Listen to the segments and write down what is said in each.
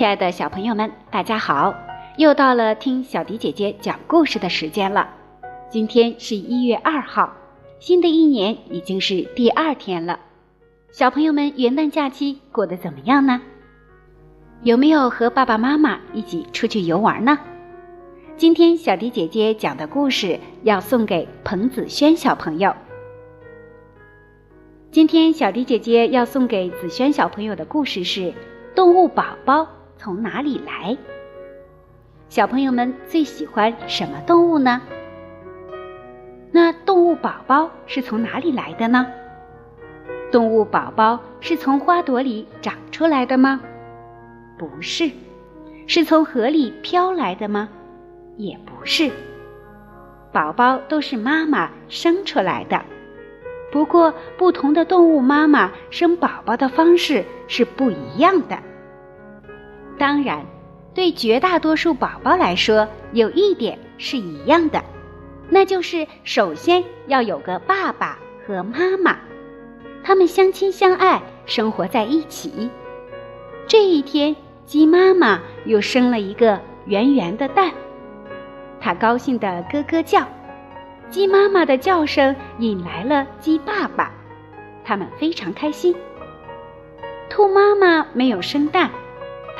亲爱的小朋友们，大家好！又到了听小迪姐姐讲故事的时间了。今天是一月二号，新的一年已经是第二天了。小朋友们元旦假期过得怎么样呢？有没有和爸爸妈妈一起出去游玩呢？今天小迪姐姐讲的故事要送给彭子轩小朋友。今天小迪姐姐要送给子轩小朋友的故事是《动物宝宝从哪里来》。小朋友们最喜欢什么动物呢？那动物宝宝是从哪里来的呢？动物宝宝是从花朵里长出来的吗？不是。是从河里飘来的吗？也不是。宝宝都是妈妈生出来的。不过，不同的动物妈妈生宝宝的方式是不一样的。当然，对绝大多数宝宝来说，有一点是一样的，那就是首先要有个爸爸和妈妈，他们相亲相爱，生活在一起。这一天，鸡妈妈又生了一个圆圆的蛋，它高兴地咯咯叫。鸡妈妈的叫声引来了鸡爸爸，他们非常开心。兔妈妈没有生蛋，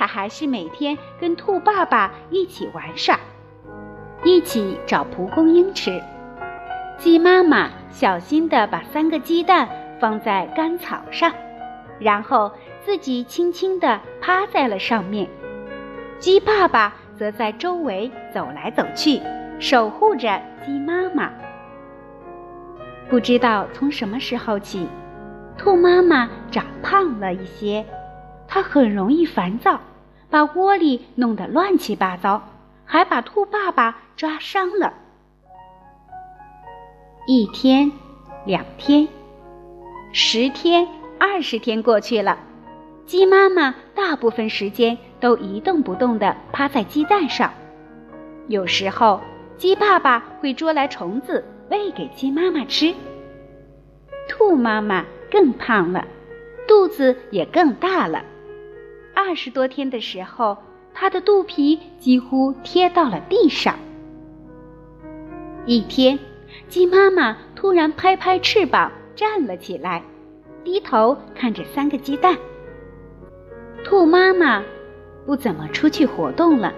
它还是每天跟兔爸爸一起玩耍，一起找蒲公英吃。鸡妈妈小心地把三个鸡蛋放在干草上，然后自己轻轻地趴在了上面。鸡爸爸则在周围走来走去。守护着鸡妈妈。不知道从什么时候起，兔妈妈长胖了一些，它很容易烦躁，把窝里弄得乱七八糟，还把兔爸爸抓伤了。一天，两天，十天，二十天过去了，鸡妈妈大部分时间都一动不动地趴在鸡蛋上，有时候。鸡爸爸会捉来虫子喂给鸡妈妈吃。兔妈妈更胖了，肚子也更大了。二十多天的时候，它的肚皮几乎贴到了地上。一天，鸡妈妈突然拍拍翅膀站了起来，低头看着三个鸡蛋。兔妈妈不怎么出去活动了。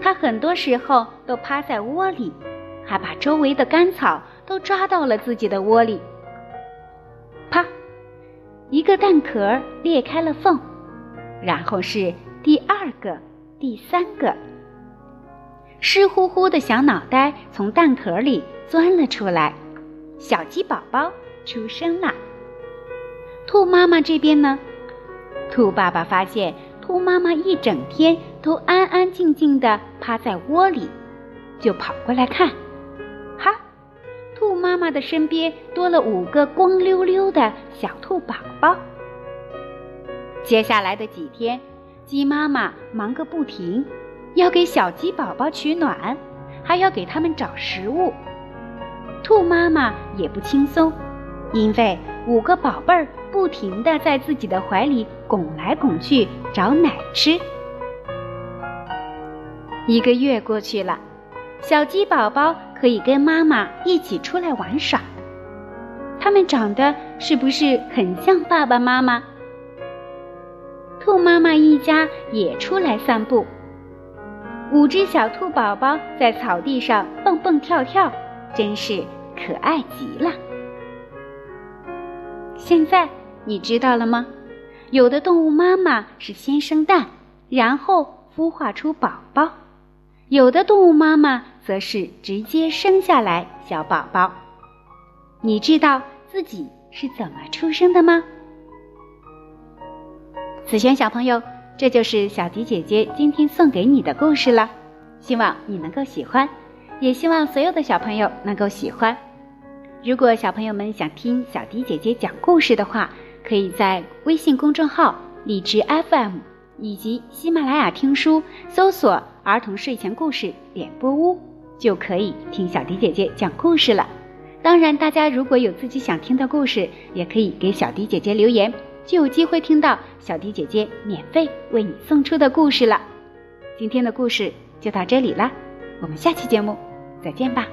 它很多时候都趴在窝里，还把周围的干草都抓到了自己的窝里。啪，一个蛋壳裂开了缝，然后是第二个、第三个，湿乎乎的小脑袋从蛋壳里钻了出来，小鸡宝宝出生了。兔妈妈这边呢？兔爸爸发现。兔妈妈一整天都安安静静地趴在窝里，就跑过来看。哈，兔妈妈的身边多了五个光溜溜的小兔宝宝。接下来的几天，鸡妈妈忙个不停，要给小鸡宝宝取暖，还要给它们找食物。兔妈妈也不轻松，因为五个宝贝儿。不停地在自己的怀里拱来拱去找奶吃。一个月过去了，小鸡宝宝可以跟妈妈一起出来玩耍。它们长得是不是很像爸爸妈妈？兔妈妈一家也出来散步。五只小兔宝宝在草地上蹦蹦跳跳，真是可爱极了。现在。你知道了吗？有的动物妈妈是先生蛋，然后孵化出宝宝；有的动物妈妈则是直接生下来小宝宝。你知道自己是怎么出生的吗？子轩小朋友，这就是小迪姐姐今天送给你的故事了，希望你能够喜欢，也希望所有的小朋友能够喜欢。如果小朋友们想听小迪姐姐讲故事的话，可以在微信公众号“荔枝 FM” 以及喜马拉雅听书搜索“儿童睡前故事点播屋”，就可以听小迪姐姐讲故事了。当然，大家如果有自己想听的故事，也可以给小迪姐姐留言，就有机会听到小迪姐姐免费为你送出的故事了。今天的故事就到这里了，我们下期节目再见吧。